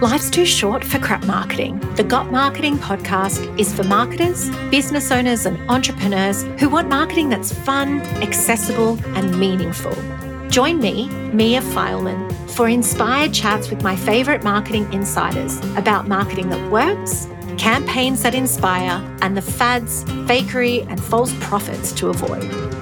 Life's too short for crap marketing. The Got Marketing podcast is for marketers, business owners, and entrepreneurs who want marketing that's fun, accessible, and meaningful. Join me, Mia Fileman, for inspired chats with my favorite marketing insiders about marketing that works, campaigns that inspire, and the fads, fakery, and false profits to avoid.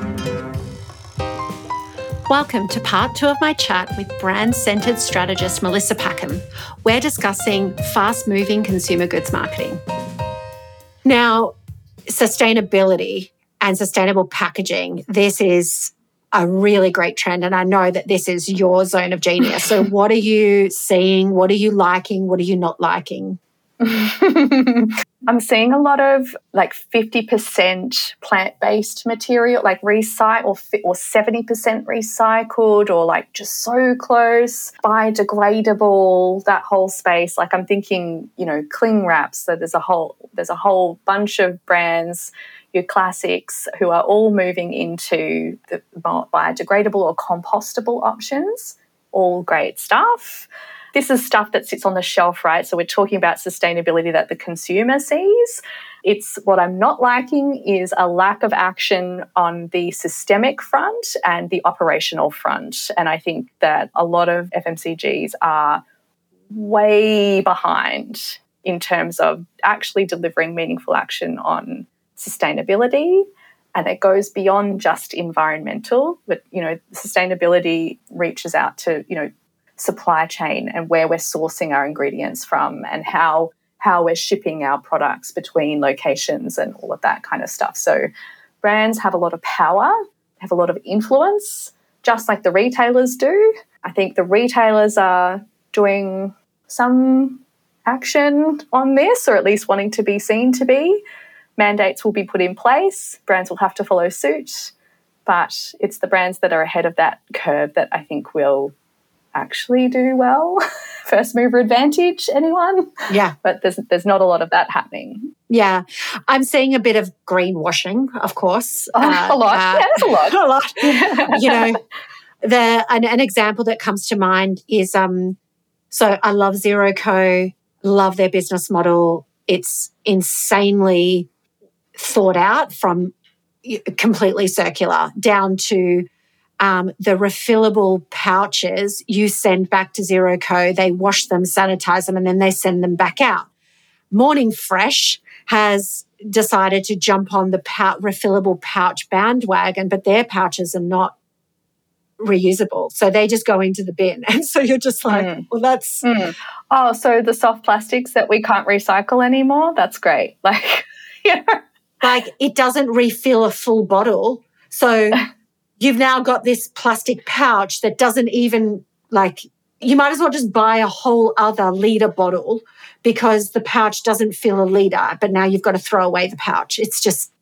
Welcome to part two of my chat with brand centered strategist Melissa Packham. We're discussing fast moving consumer goods marketing. Now, sustainability and sustainable packaging, this is a really great trend. And I know that this is your zone of genius. So, what are you seeing? What are you liking? What are you not liking? I'm seeing a lot of like 50% plant based material, like recycle or, or 70% recycled, or like just so close, biodegradable, that whole space. Like I'm thinking, you know, cling wraps. So there's a whole there's a whole bunch of brands, your classics, who are all moving into the biodegradable or compostable options. All great stuff this is stuff that sits on the shelf, right? So we're talking about sustainability that the consumer sees. It's what I'm not liking is a lack of action on the systemic front and the operational front. And I think that a lot of FMCGs are way behind in terms of actually delivering meaningful action on sustainability and it goes beyond just environmental but you know sustainability reaches out to you know supply chain and where we're sourcing our ingredients from and how how we're shipping our products between locations and all of that kind of stuff. So brands have a lot of power, have a lot of influence, just like the retailers do. I think the retailers are doing some action on this, or at least wanting to be seen to be. Mandates will be put in place, brands will have to follow suit, but it's the brands that are ahead of that curve that I think will actually do well. First mover advantage, anyone? Yeah. But there's there's not a lot of that happening. Yeah. I'm seeing a bit of greenwashing, of course. Oh, uh, a lot. Uh, yeah, a lot. a lot. you know, the an, an example that comes to mind is um so I love Zero Co, love their business model. It's insanely thought out from completely circular down to um, the refillable pouches you send back to Zero Co. They wash them, sanitize them, and then they send them back out. Morning Fresh has decided to jump on the pou- refillable pouch bandwagon, but their pouches are not reusable. So they just go into the bin. And so you're just like, mm. well, that's. Mm. Oh, so the soft plastics that we can't recycle anymore? That's great. Like, yeah. Like it doesn't refill a full bottle. So you've now got this plastic pouch that doesn't even like you might as well just buy a whole other liter bottle because the pouch doesn't fill a liter, but now you've got to throw away the pouch. It's just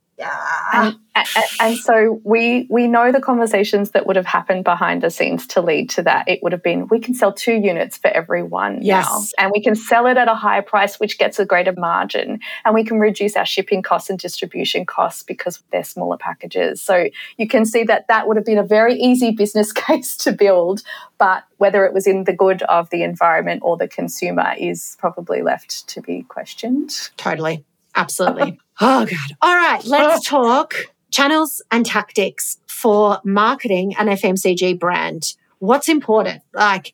and, and, so we we know the conversations that would have happened behind the scenes to lead to that. It would have been we can sell two units for every one yes. now, and we can sell it at a higher price, which gets a greater margin, and we can reduce our shipping costs and distribution costs because they're smaller packages. So you can see that that would have been a very easy business case to build, but whether it was in the good of the environment or the consumer is probably left to be questioned. Totally. Absolutely. oh, God. All right, let's talk channels and tactics for marketing an FMCG brand. What's important? Like,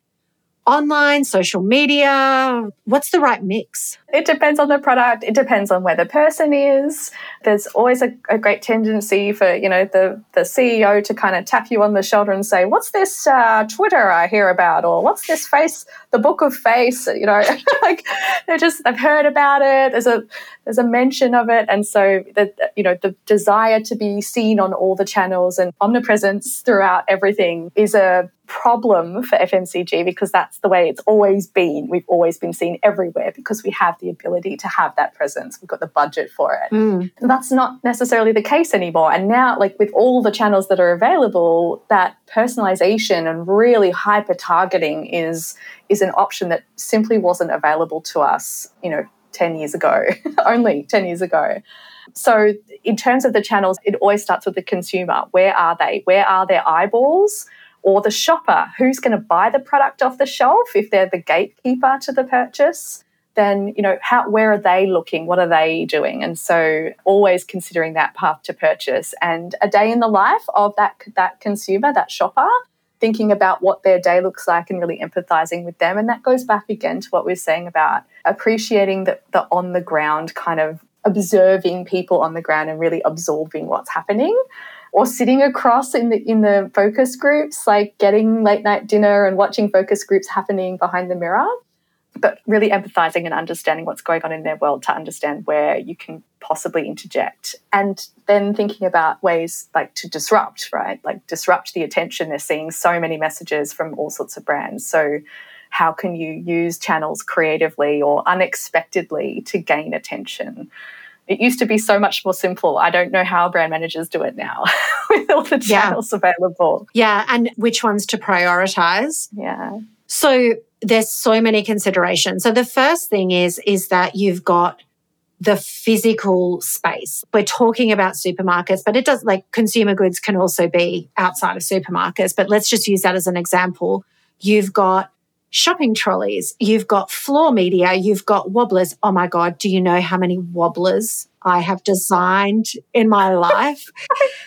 online, social media? What's the right mix? It depends on the product. It depends on where the person is. There's always a, a great tendency for you know the the CEO to kind of tap you on the shoulder and say, "What's this uh, Twitter I hear about?" or "What's this face, the Book of Face?" You know, like they're just I've heard about it. There's a there's a mention of it, and so the you know the desire to be seen on all the channels and omnipresence throughout everything is a problem for FMCG because that's the way it's always been. We've always been seen everywhere because we have the ability to have that presence. We've got the budget for it. Mm. That's not necessarily the case anymore. And now, like with all the channels that are available, that personalization and really hyper targeting is is an option that simply wasn't available to us, you know, 10 years ago, only 10 years ago. So, in terms of the channels, it always starts with the consumer. Where are they? Where are their eyeballs? Or the shopper who's going to buy the product off the shelf if they're the gatekeeper to the purchase then you know how where are they looking? What are they doing? And so always considering that path to purchase and a day in the life of that that consumer that shopper thinking about what their day looks like and really empathizing with them. And that goes back again to what we are saying about appreciating the, the on the ground kind of observing people on the ground and really absorbing what's happening or sitting across in the in the focus groups like getting late night dinner and watching focus groups happening behind the mirror but really empathizing and understanding what's going on in their world to understand where you can possibly interject. And then thinking about ways like to disrupt right? Like disrupt the attention. They're seeing so many messages from all sorts of brands. So how can you use channels creatively or unexpectedly to gain attention it used to be so much more simple. I don't know how brand managers do it now with all the channels yeah. available. Yeah, and which ones to prioritize. Yeah. So there's so many considerations. So the first thing is is that you've got the physical space. We're talking about supermarkets, but it does like consumer goods can also be outside of supermarkets, but let's just use that as an example. You've got shopping trolleys, you've got floor media, you've got wobblers. Oh my God, do you know how many wobblers I have designed in my life?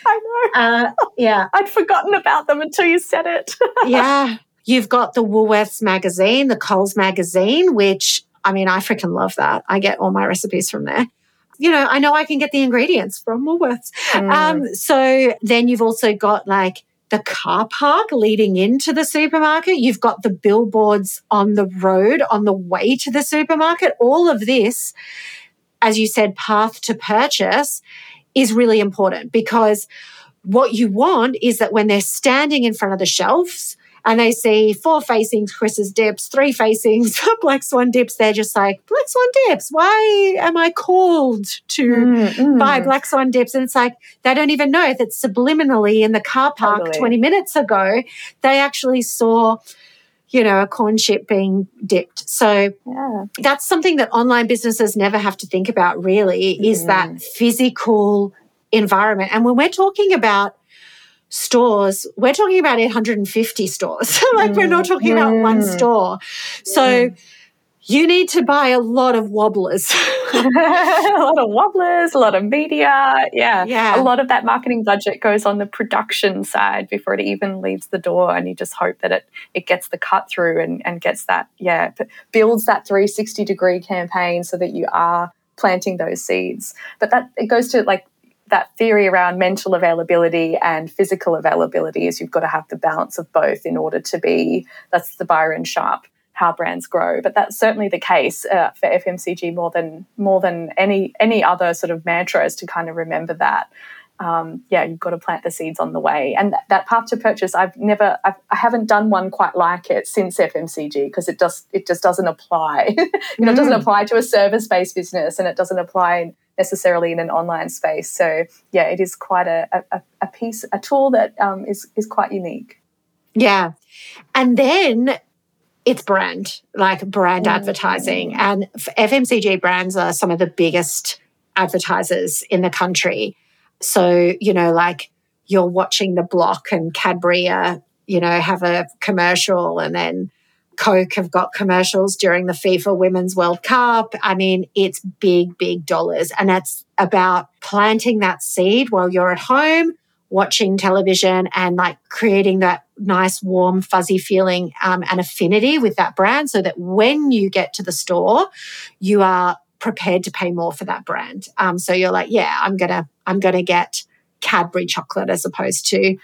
I know. Uh, yeah. I'd forgotten about them until you said it. yeah. You've got the Woolworths magazine, the Coles magazine, which I mean, I freaking love that. I get all my recipes from there. You know, I know I can get the ingredients from Woolworths. Mm. Um, so then you've also got like the car park leading into the supermarket. You've got the billboards on the road on the way to the supermarket. All of this, as you said, path to purchase is really important because what you want is that when they're standing in front of the shelves, and they see four facings Chris's dips, three facings Black Swan dips, they're just like, Black Swan dips, why am I called to mm, mm. buy Black Swan dips? And it's like, they don't even know that subliminally in the car park totally. 20 minutes ago, they actually saw you know, a corn chip being dipped. So yeah. that's something that online businesses never have to think about really is mm. that physical environment. And when we're talking about stores, we're talking about 850 stores. like mm. we're not talking mm. about one store. So mm. you need to buy a lot of wobblers. a lot of wobblers, a lot of media. Yeah. Yeah. A lot of that marketing budget goes on the production side before it even leaves the door. And you just hope that it it gets the cut through and, and gets that, yeah, builds that 360 degree campaign so that you are planting those seeds. But that it goes to like that theory around mental availability and physical availability is you've got to have the balance of both in order to be that's the Byron Sharp how brands grow but that's certainly the case uh, for FMCG more than more than any any other sort of mantra is to kind of remember that um, yeah, you've got to plant the seeds on the way. And that, that path to purchase, I've never, I've, I haven't done one quite like it since FMCG because it just, it just doesn't apply. you know, mm. it doesn't mm. apply to a service-based business, and it doesn't apply necessarily in an online space. So yeah, it is quite a, a, a piece, a tool that um, is is quite unique. Yeah, and then it's brand, like brand mm. advertising, and FMCG brands are some of the biggest advertisers in the country. So, you know, like you're watching the block and Cadbury, uh, you know, have a commercial and then Coke have got commercials during the FIFA Women's World Cup. I mean, it's big, big dollars. And that's about planting that seed while you're at home, watching television and like creating that nice, warm, fuzzy feeling um, and affinity with that brand so that when you get to the store, you are prepared to pay more for that brand. Um, so you're like, yeah, I'm gonna, I'm gonna get Cadbury chocolate as opposed to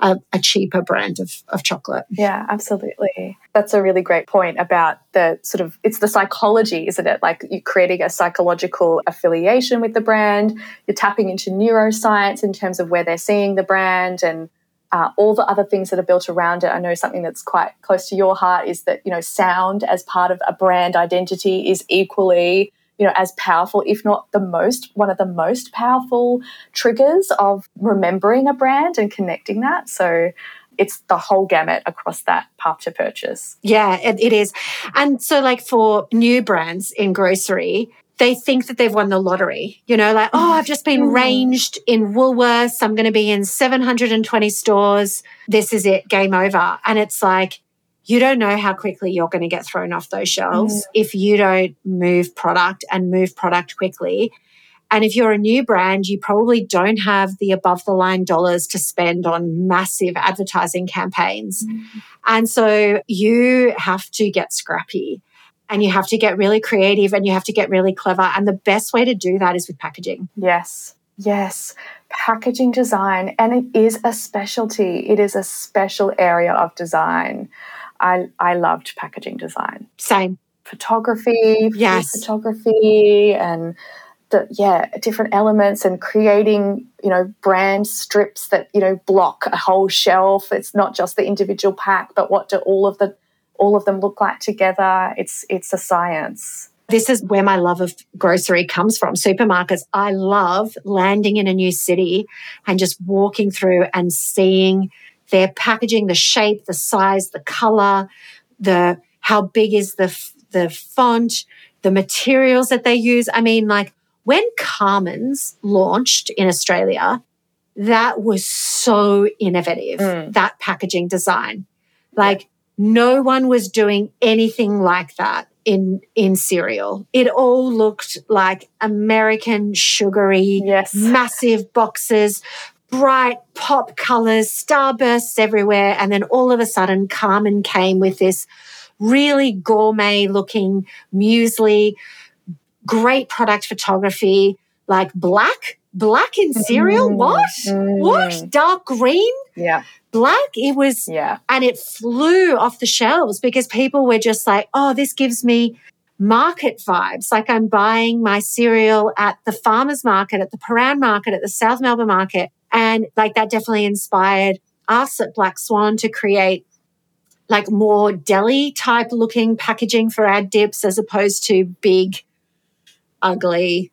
a, a, cheaper brand of, of chocolate. Yeah, absolutely. That's a really great point about the sort of it's the psychology, isn't it? Like you're creating a psychological affiliation with the brand. You're tapping into neuroscience in terms of where they're seeing the brand and uh, all the other things that are built around it. I know something that's quite close to your heart is that you know sound as part of a brand identity is equally you know as powerful if not the most one of the most powerful triggers of remembering a brand and connecting that so it's the whole gamut across that path to purchase yeah it, it is and so like for new brands in grocery they think that they've won the lottery. You know, like, oh, I've just been Mm. ranged in Woolworths. I'm going to be in 720 stores. This is it, game over. And it's like, you don't know how quickly you're going to get thrown off those shelves if you don't move product and move product quickly. And if you're a new brand, you probably don't have the above the line dollars to spend on massive advertising campaigns. Mm. And so you have to get scrappy and you have to get really creative and you have to get really clever. And the best way to do that is with packaging. Yes, yes. Packaging design, and it is a specialty. It is a special area of design. I, I loved packaging design. Same. Photography, Yes. photography, and the, yeah, different elements and creating, you know, brand strips that, you know, block a whole shelf. It's not just the individual pack, but what do all of the all of them look like together? It's it's a science. This is where my love of grocery comes from. Supermarkets. I love landing in a new city and just walking through and seeing their packaging, the shape, the size, the color, the how big is the the font, the materials that they use. I mean, like when Carman's launched in Australia, that was so innovative. Mm. That packaging design, like no one was doing anything like that in in cereal. It all looked like American sugary, Yes. massive boxes, bright pop colors, starbursts everywhere, and then all of a sudden, Carmen came with this really gourmet looking muesli, great product photography, like black, black in cereal. Mm, What? mm. What? Dark green, Yeah. black. It was Yeah. and it flew off the shelves because people were just like, oh, this gives me market vibes. Like I'm buying my cereal at the farmers market, at the Prahran market, at the South Melbourne market. And like that definitely inspired us at Black Swan to create like more deli type looking packaging for our dips as opposed to big, ugly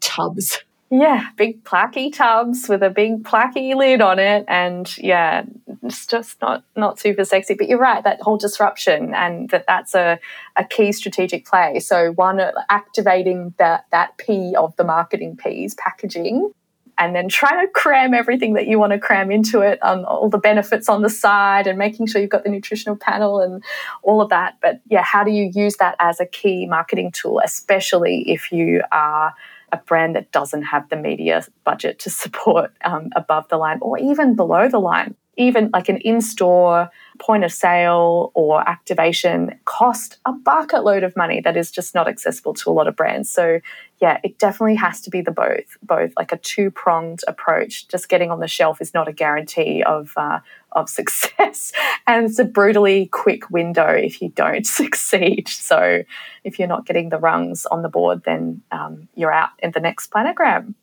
tubs. Yeah, big placky tubs with a big placky lid on it, and yeah, it's just not not super sexy. But you're right, that whole disruption and that that's a, a key strategic play. So one, activating that that P of the marketing P's packaging, and then trying to cram everything that you want to cram into it on all the benefits on the side and making sure you've got the nutritional panel and all of that. But yeah, how do you use that as a key marketing tool, especially if you are a brand that doesn't have the media budget to support um, above the line or even below the line? Even like an in store point of sale or activation cost a bucket load of money that is just not accessible to a lot of brands. So yeah, it definitely has to be the both, both like a two pronged approach. Just getting on the shelf is not a guarantee of uh, of success, and it's a brutally quick window if you don't succeed. So if you're not getting the rungs on the board, then um, you're out in the next planogram.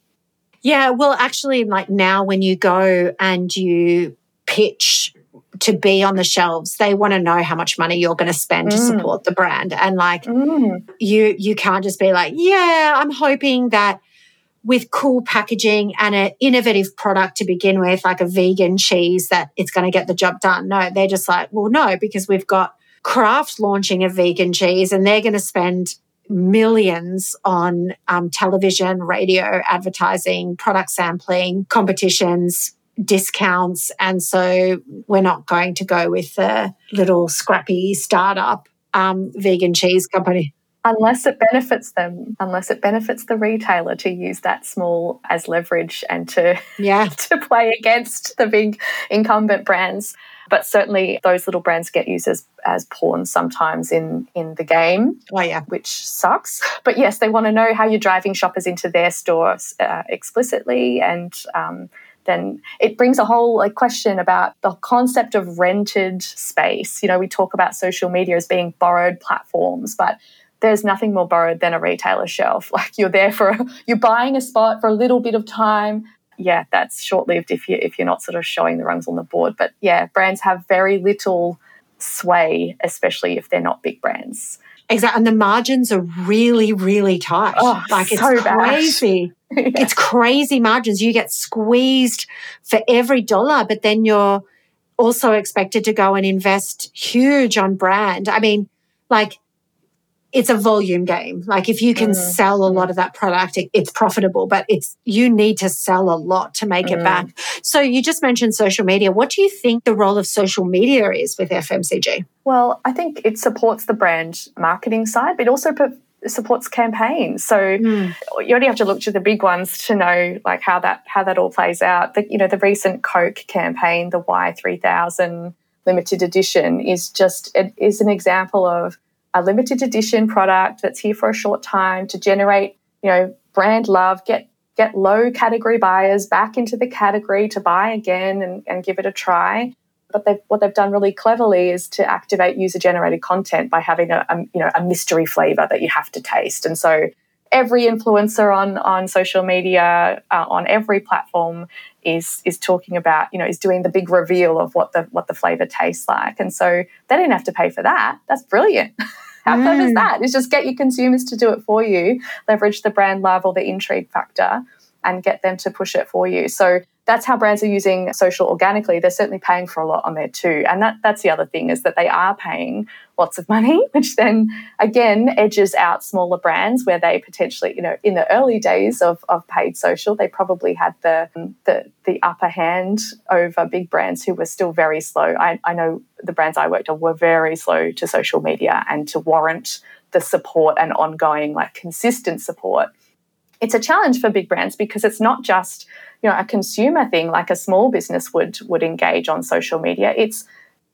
Yeah, well, actually, like now when you go and you pitch to be on the shelves, they want to know how much money you're going to spend to Mm. support the brand. And like Mm. you you can't just be like, yeah, I'm hoping that with cool packaging and an innovative product to begin with, like a vegan cheese, that it's going to get the job done. No, they're just like, well, no, because we've got Kraft launching a vegan cheese and they're going to spend millions on um, television, radio, advertising, product sampling, competitions, discounts. And so we're not going to go with the little scrappy startup um, vegan cheese company. Unless it benefits them, unless it benefits the retailer to use that small as leverage and to Yeah. to play against the big incumbent brands. But certainly those little brands get used as, as pawns sometimes in, in the game, Oh, yeah. which sucks. But yes, they want to know how you're driving shoppers into their stores uh, explicitly. And um, then it brings a whole like, question about the concept of rented space. You know, we talk about social media as being borrowed platforms, but there's nothing more borrowed than a retailer shelf. Like you're there for, you're buying a spot for a little bit of time. Yeah, that's short lived if you if you're not sort of showing the rungs on the board. But yeah, brands have very little sway, especially if they're not big brands. Exactly. And the margins are really, really tight. Oh, like it's so bad. Yeah. It's crazy margins. You get squeezed for every dollar, but then you're also expected to go and invest huge on brand. I mean, like it's a volume game. Like if you can mm. sell a lot of that product, it, it's profitable, but it's you need to sell a lot to make mm. it back. So you just mentioned social media. What do you think the role of social media is with FMCG? Well, I think it supports the brand marketing side, but also supports campaigns. So mm. you only have to look to the big ones to know like how that how that all plays out. The, you know, the recent Coke campaign, the Y three thousand limited edition, is just it is an example of a limited edition product that's here for a short time to generate you know brand love, get get low category buyers back into the category to buy again and, and give it a try but they've, what they've done really cleverly is to activate user generated content by having a, a, you know a mystery flavor that you have to taste. And so every influencer on on social media uh, on every platform is is talking about you know is doing the big reveal of what the what the flavor tastes like. And so they didn't have to pay for that. That's brilliant. How mm. clever is that? It's just get your consumers to do it for you leverage the brand love or the intrigue factor and get them to push it for you. So that's how brands are using social organically. They're certainly paying for a lot on there too. And that, that's the other thing is that they are paying lots of money, which then again edges out smaller brands where they potentially, you know, in the early days of, of paid social, they probably had the, the, the upper hand over big brands who were still very slow. I, I know the brands I worked on were very slow to social media and to warrant the support and ongoing, like consistent support. It's a challenge for big brands because it's not just you know a consumer thing like a small business would would engage on social media. It's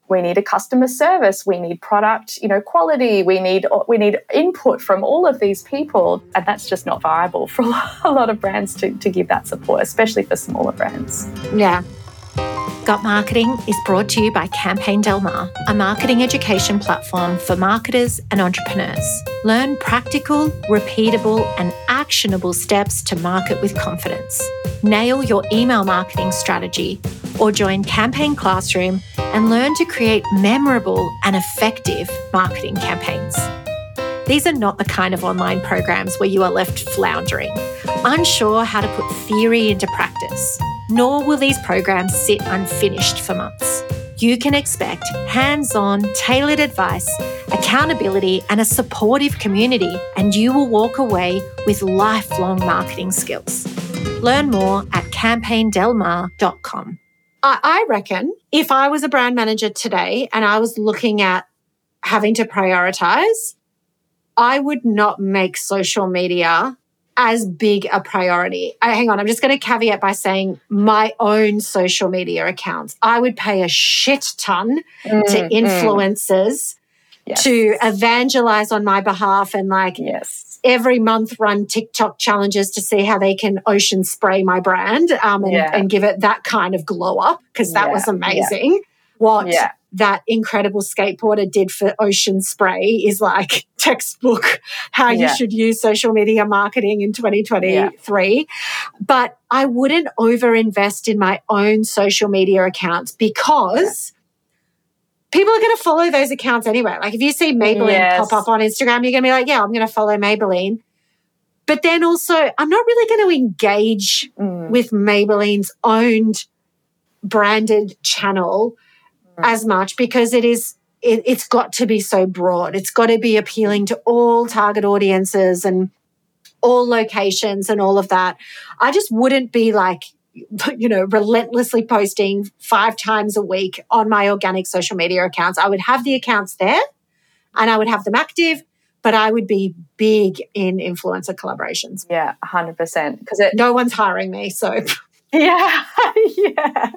we need a customer service we need product you know quality we need we need input from all of these people. And that's just not viable for a lot of brands to, to give that support especially for smaller brands. Yeah. Got Marketing is brought to you by Campaign Del Mar, a marketing education platform for marketers and entrepreneurs. Learn practical, repeatable, and actionable steps to market with confidence. Nail your email marketing strategy or join Campaign Classroom and learn to create memorable and effective marketing campaigns. These are not the kind of online programs where you are left floundering, unsure how to put theory into practice nor will these programs sit unfinished for months. You can expect hands on, tailored advice, accountability, and a supportive community, and you will walk away with lifelong marketing skills. Learn more at campaigndelmar.com. I reckon if I was a brand manager today and I was looking at having to prioritize, I would not make social media as big a priority. I, hang on, I'm just going to caveat by saying my own social media accounts. I would pay a shit ton mm, to mm. influencers mm. yes. to evangelize on my behalf and like yes. every month run TikTok challenges to see how they can ocean spray my brand um, and, yeah. and, give it that kind of glow up because that yeah. was amazing. Yeah. What that incredible skateboarder did for Ocean Spray is like textbook how yeah. you should use social media marketing in 2023. Yeah. But I wouldn't over invest in my own social media accounts because yeah. people are going to follow those accounts anyway. Like if you see Maybelline yes. pop up on Instagram, you're going to be like, yeah, I'm going to follow Maybelline. But then also, I'm not really going to engage mm. with Maybelline's owned branded channel as much because it is it, it's got to be so broad. It's got to be appealing to all target audiences and all locations and all of that. I just wouldn't be like, you know, relentlessly posting five times a week on my organic social media accounts. I would have the accounts there and I would have them active, but I would be big in influencer collaborations. Yeah, 100%. Because no one's hiring me. So Yeah, yeah.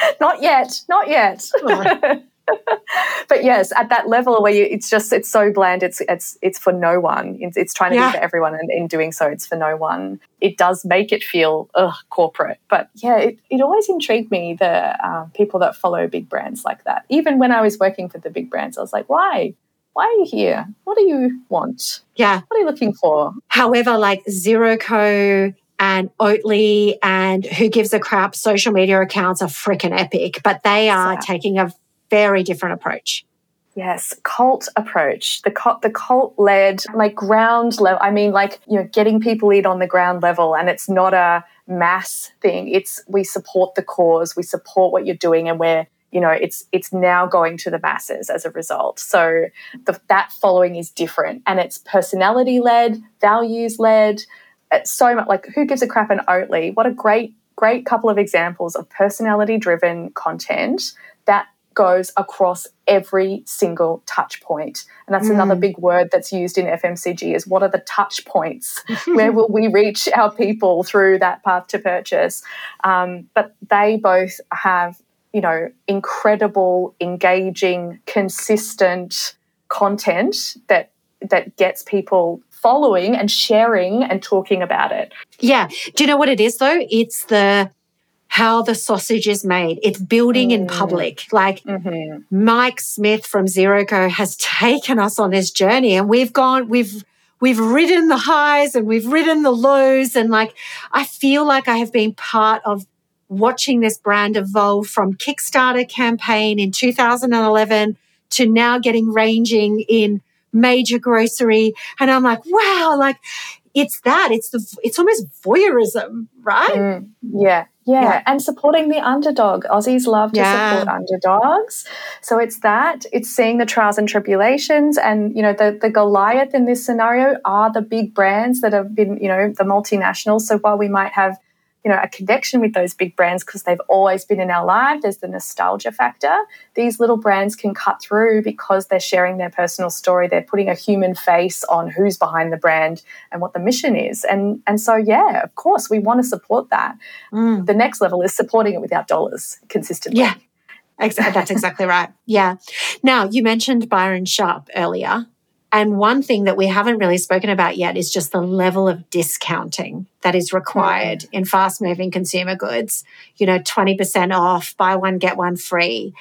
Not yet, not yet. but yes, at that level where you, it's just it's so bland. It's it's it's for no one. It's, it's trying to yeah. be for everyone, and in doing so, it's for no one. It does make it feel ugh, corporate, but yeah, it, it always intrigued me the um, people that follow big brands like that. Even when I was working for the big brands, I was like, why? Why are you here? What do you want? Yeah. What are you looking for? However, like Zero Co and Oatly and Who Gives a Crap social media accounts are freaking epic, but they are yeah. taking a very different approach. Yes, cult approach. The cult, the cult led, like ground level. I mean, like you know, getting people in on the ground level, and it's not a mass thing. It's we support the cause, we support what you're doing, and we're you know it's it's now going to the masses as a result so the, that following is different and it's personality led values led so much like who gives a crap and oatly what a great great couple of examples of personality driven content that goes across every single touch point. point and that's mm. another big word that's used in fmcg is what are the touch points where will we reach our people through that path to purchase um, but they both have you know, incredible, engaging, consistent content that that gets people following and sharing and talking about it. Yeah. Do you know what it is though? It's the how the sausage is made. It's building mm. in public. Like mm-hmm. Mike Smith from Zero has taken us on this journey and we've gone, we've we've ridden the highs and we've ridden the lows. And like I feel like I have been part of watching this brand evolve from Kickstarter campaign in 2011 to now getting ranging in major grocery. And I'm like, wow, like it's that. It's the it's almost voyeurism, right? Mm, yeah, yeah. Yeah. And supporting the underdog. Aussies love to yeah. support underdogs. So it's that. It's seeing the trials and tribulations. And, you know, the, the Goliath in this scenario are the big brands that have been, you know, the multinationals. So while we might have you know a connection with those big brands because they've always been in our life. There's the nostalgia factor. These little brands can cut through because they're sharing their personal story. They're putting a human face on who's behind the brand and what the mission is. And and so yeah of course we want to support that. Mm. the next level is supporting it without dollars consistently. Yeah. Exactly that's exactly right. Yeah. Now you mentioned byron sharp earlier and one thing that we haven't really spoken about yet is just the level of discounting that is required mm-hmm. in fast moving consumer goods. You know, 20% off, buy one, get one free.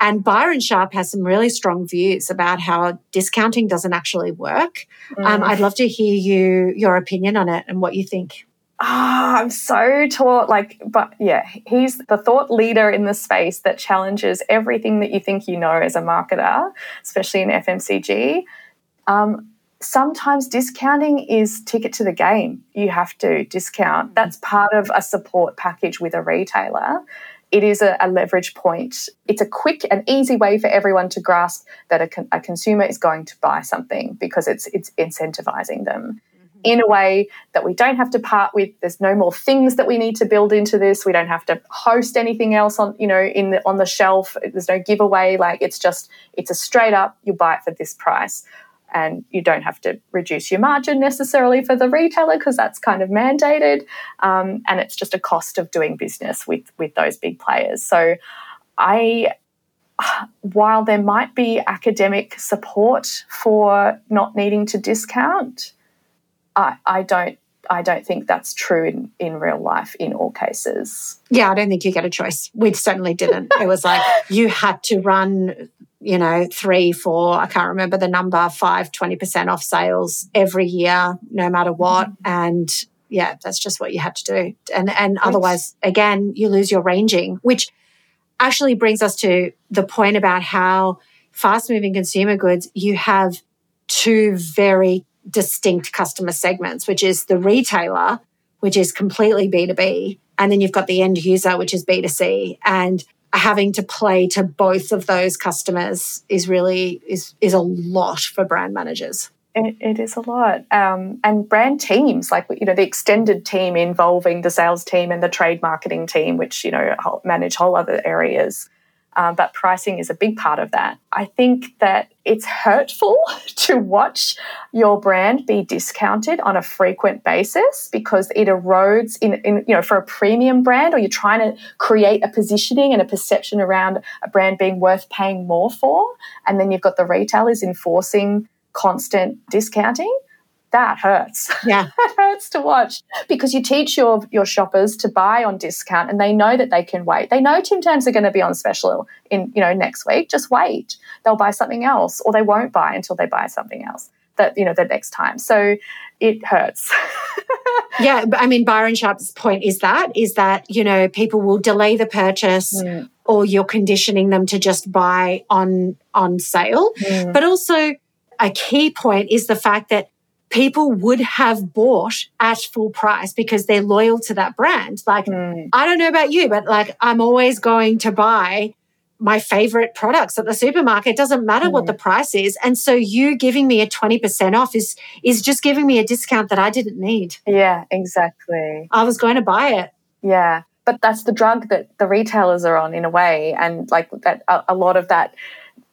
And Byron Sharp has some really strong views about how discounting doesn't actually work. Mm. Um, I'd love to hear you your opinion on it and what you think. Ah, oh, I'm so taught like, but yeah, he's the thought leader in the space that challenges everything that you think you know as a marketer, especially in FMCG. Um, sometimes discounting is ticket to the game. You have to discount. Mm. That's part of a support package with a retailer. It is a, a leverage point. It's a quick and easy way for everyone to grasp that a, con- a consumer is going to buy something because it's it's incentivizing them mm-hmm. in a way that we don't have to part with. There's no more things that we need to build into this. We don't have to host anything else on, you know, in the on the shelf. There's no giveaway. Like it's just it's a straight up you buy it for this price and you don't have to reduce your margin necessarily for the retailer because that's kind of mandated um, and it's just a cost of doing business with with those big players so i while there might be academic support for not needing to discount i, I don't I don't think that's true in, in real life in all cases. Yeah, I don't think you get a choice. We certainly didn't. it was like you had to run you know, three, four, I can't remember the number, five, 20% off sales every year, no matter what. Mm-hmm. And yeah, that's just what you had to do. And and otherwise, again, you lose your ranging, which actually brings us to the point about how fast moving consumer goods, you have two very distinct customer segments, which is the retailer, which is completely B2B, and then you've got the end user, which is B2C. And having to play to both of those customers is really is is a lot for brand managers. It, it is a lot, um, and brand teams like you know the extended team involving the sales team and the trade marketing team, which you know manage whole other areas. Uh, but pricing is a big part of that. I think that it's hurtful to watch your brand be discounted on a frequent basis because it erodes in, in, you know for a premium brand or you're trying to create a positioning and a perception around a brand being worth paying more for and then you've got the retailers enforcing constant discounting that hurts. Yeah. it hurts to watch because you teach your your shoppers to buy on discount and they know that they can wait. They know Tim Tams are going to be on special in, you know, next week. Just wait. They'll buy something else or they won't buy until they buy something else that, you know, the next time. So it hurts. yeah, I mean Byron Sharp's point is that is that, you know, people will delay the purchase mm. or you're conditioning them to just buy on on sale. Mm. But also a key point is the fact that people would have bought at full price because they're loyal to that brand. Like, mm. I don't know about you, but like, I'm always going to buy my favorite products at the supermarket. It doesn't matter mm. what the price is. And so you giving me a 20% off is is just giving me a discount that I didn't need. Yeah, exactly. I was going to buy it. Yeah. But that's the drug that the retailers are on in a way. And like that a, a lot of that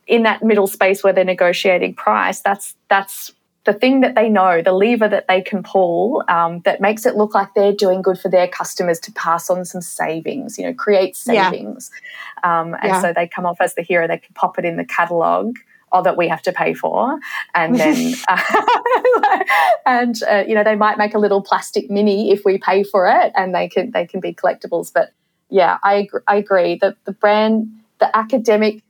in that middle space where they're negotiating price, that's that's the thing that they know, the lever that they can pull um, that makes it look like they're doing good for their customers to pass on some savings, you know, create savings. Yeah. Um, and yeah. so they come off as the hero, they can pop it in the catalogue. Or that we have to pay for, and then, uh, and uh, you know, they might make a little plastic mini if we pay for it, and they can they can be collectibles. But yeah, I I agree that the brand, the academic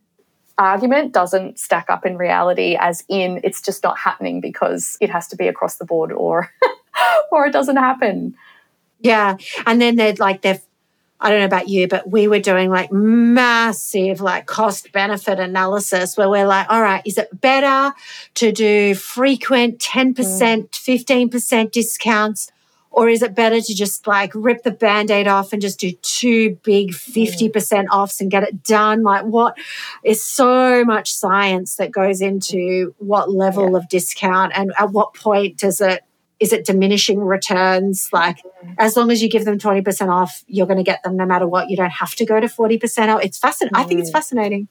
argument doesn't stack up in reality as in it's just not happening because it has to be across the board or or it doesn't happen yeah and then they're like they've I don't know about you, but we were doing like massive like cost benefit analysis where we're like, all right, is it better to do frequent 10%, mm. 15% discounts or is it better to just like rip the band-aid off and just do two big 50% mm. offs and get it done like what is so much science that goes into what level yeah. of discount and at what point does it is it diminishing returns like mm. as long as you give them 20% off you're going to get them no matter what you don't have to go to 40% off it's fascinating mm. i think it's mm. fascinating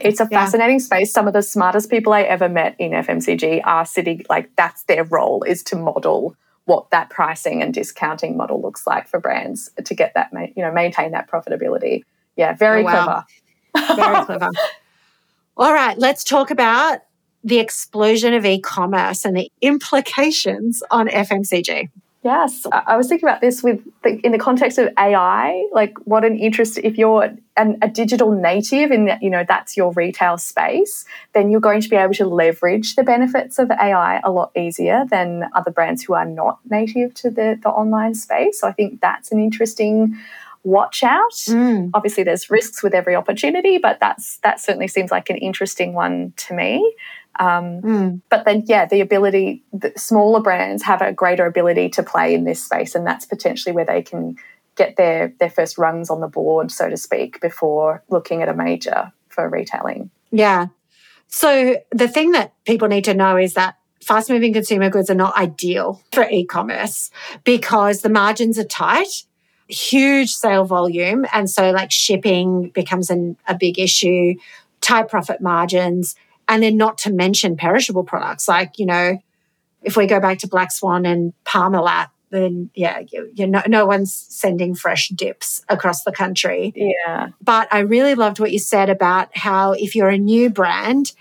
it's a fascinating yeah. space. Some of the smartest people I ever met in FMCG are sitting like that's their role is to model what that pricing and discounting model looks like for brands to get that, you know, maintain that profitability. Yeah, very oh, wow. clever. very clever. All right, let's talk about the explosion of e-commerce and the implications on FMCG. Yes, I was thinking about this with the, in the context of AI. Like, what an interest! If you're an, a digital native in that, you know, that's your retail space, then you're going to be able to leverage the benefits of AI a lot easier than other brands who are not native to the, the online space. So I think that's an interesting watch out. Mm. Obviously, there's risks with every opportunity, but that's that certainly seems like an interesting one to me. Um, mm. But then, yeah, the ability, the smaller brands have a greater ability to play in this space, and that's potentially where they can get their their first rungs on the board, so to speak, before looking at a major for retailing. Yeah. So the thing that people need to know is that fast moving consumer goods are not ideal for e-commerce because the margins are tight huge sale volume and so like shipping becomes an, a big issue tight profit margins and then not to mention perishable products like, you know, if we go back to Black Swan and Parmalat, then yeah, you, you know, no one's sending fresh dips across the country. Yeah. But I really loved what you said about how if you're a new brand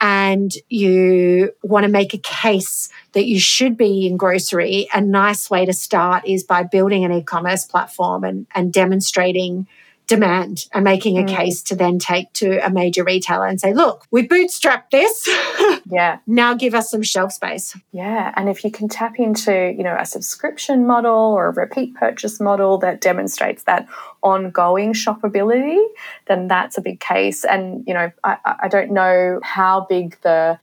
and you want to make a case that you should be in grocery, a nice way to start is by building an e-commerce platform and, and demonstrating demand and making a mm. case to then take to a major retailer and say, look, we bootstrapped this. yeah. Now give us some shelf space. Yeah. And if you can tap into, you know, a subscription model or a repeat purchase model that demonstrates that ongoing shoppability, then that's a big case. And, you know, I, I don't know how big the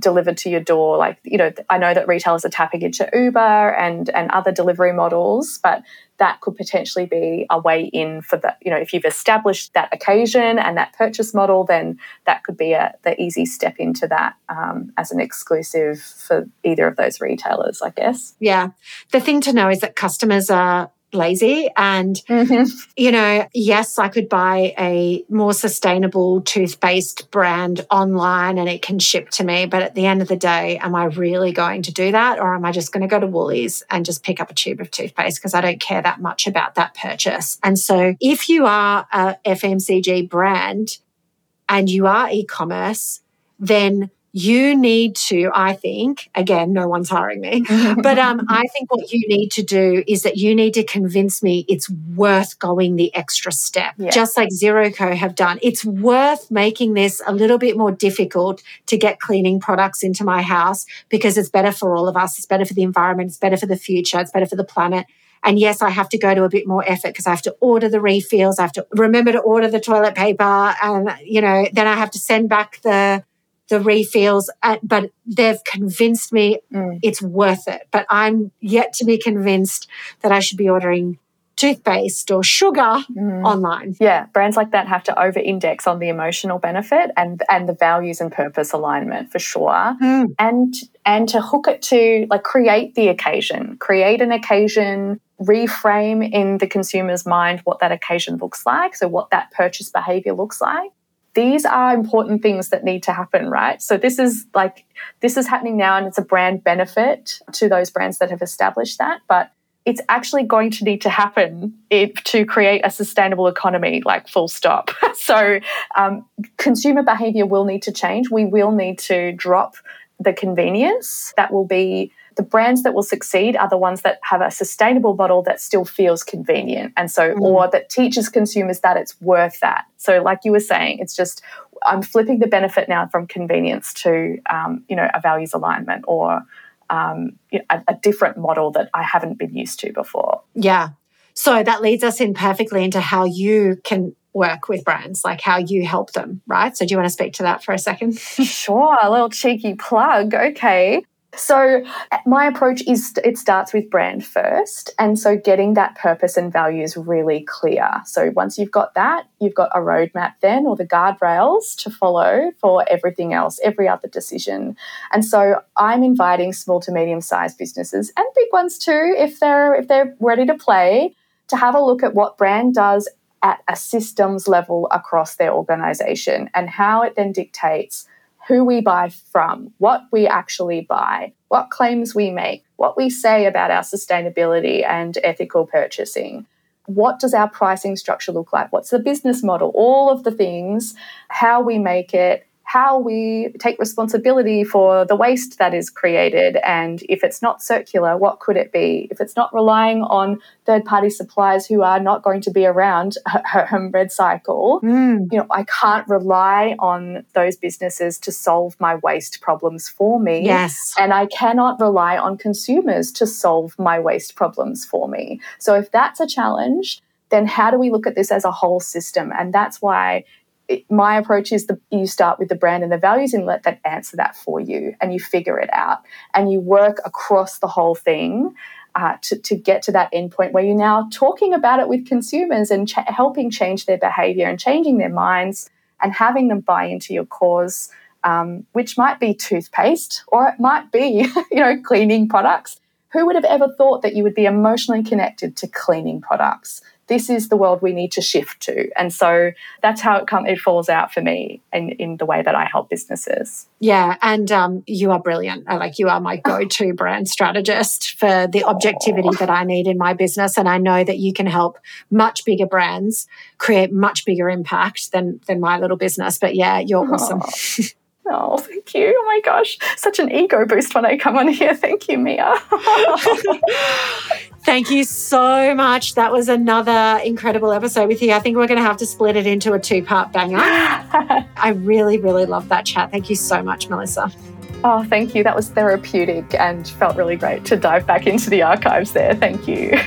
delivered to your door like you know i know that retailers are tapping into uber and and other delivery models but that could potentially be a way in for the, you know if you've established that occasion and that purchase model then that could be a, the easy step into that um, as an exclusive for either of those retailers i guess. Yeah. The thing to know is that customers are lazy. And, mm-hmm. you know, yes, I could buy a more sustainable toothpaste brand online and it can ship to me. But at the end of the day, am I really going to do that? Or am I just going to go to Woolies and just pick up a tube of toothpaste because I don't care that much about that purchase? And so if you are a FMCG brand and you are e commerce, then you need to, I think, again, no one's hiring me, but um, I think what you need to do is that you need to convince me it's worth going the extra step, yeah. just like ZeroCo have done. It's worth making this a little bit more difficult to get cleaning products into my house because it's better for all of us. It's better for the environment. It's better for the future. It's better for the planet. And yes, I have to go to a bit more effort because I have to order the refills. I have to remember to order the toilet paper. And, you know, then I have to send back the the refills, uh, but they've convinced me mm. it's worth it. But I'm yet to be convinced that I should be ordering toothpaste or sugar Mm. online. Yeah, brands like that have to over index on the emotional benefit and and the values and purpose alignment for sure. Mm. And and to hook it to like create the occasion, create an occasion, reframe in the consumer's mind what that occasion looks like, so what that purchase behavior looks like. These are important things that need to happen, right? So this is like this is happening now and it's a brand benefit to those brands that have established that, but it's actually going to need to happen if, to create a sustainable economy, like full stop. so, um, consumer behavior will need to change. We will need to drop the convenience. That will be the brands that will succeed are the ones that have a sustainable model that still feels convenient. And so, Mm. or that teaches consumers that it's worth that. So, like you were saying, it's just, I'm flipping the benefit now from convenience to, um, you know, a values alignment or um, you know, a, a different model that I haven't been used to before. Yeah. So that leads us in perfectly into how you can work with brands, like how you help them, right? So do you want to speak to that for a second? Sure, a little cheeky plug. Okay. So, my approach is it starts with brand first. And so, getting that purpose and values really clear. So, once you've got that, you've got a roadmap then or the guardrails to follow for everything else, every other decision. And so, I'm inviting small to medium sized businesses and big ones too, if they're, if they're ready to play, to have a look at what brand does at a systems level across their organization and how it then dictates who we buy from, what we actually buy, what claims we make, what we say about our sustainability and ethical purchasing. What does our pricing structure look like? What's the business model? All of the things, how we make it, how we take responsibility for the waste that is created. And if it's not circular, what could it be? If it's not relying on third party suppliers who are not going to be around REDcycle, Mm. you know, I can't rely on those businesses to solve my waste problems for me. Yes. And I cannot rely on consumers to solve my waste problems for me. So if that's a challenge, then how do we look at this as a whole system? And that's why my approach is the, you start with the brand and the values inlet that answer that for you and you figure it out and you work across the whole thing uh, to, to get to that endpoint where you're now talking about it with consumers and ch- helping change their behavior and changing their minds and having them buy into your cause, um, which might be toothpaste or it might be, you know, cleaning products. Who would have ever thought that you would be emotionally connected to cleaning products? This is the world we need to shift to. And so that's how it, come, it falls out for me in, in the way that I help businesses. Yeah, and um, you are brilliant. I Like you are my go-to brand strategist for the objectivity that I need in my business, and I know that you can help much bigger brands create much bigger impact than than my little business. But yeah, you're awesome. Oh, thank you. Oh my gosh. Such an ego boost when I come on here. Thank you, Mia. Thank you so much. That was another incredible episode with you. I think we're going to have to split it into a two-part banger. I really, really love that chat. Thank you so much, Melissa. oh, thank you. That was therapeutic and felt really great to dive back into the archives there. Thank you.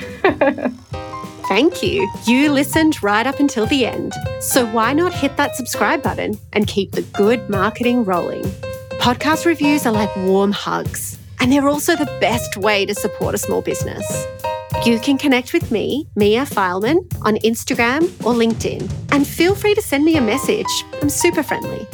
Thank you. You listened right up until the end. So why not hit that subscribe button and keep the good marketing rolling? Podcast reviews are like warm hugs, and they're also the best way to support a small business. You can connect with me, Mia Fileman, on Instagram or LinkedIn, and feel free to send me a message. I'm super friendly.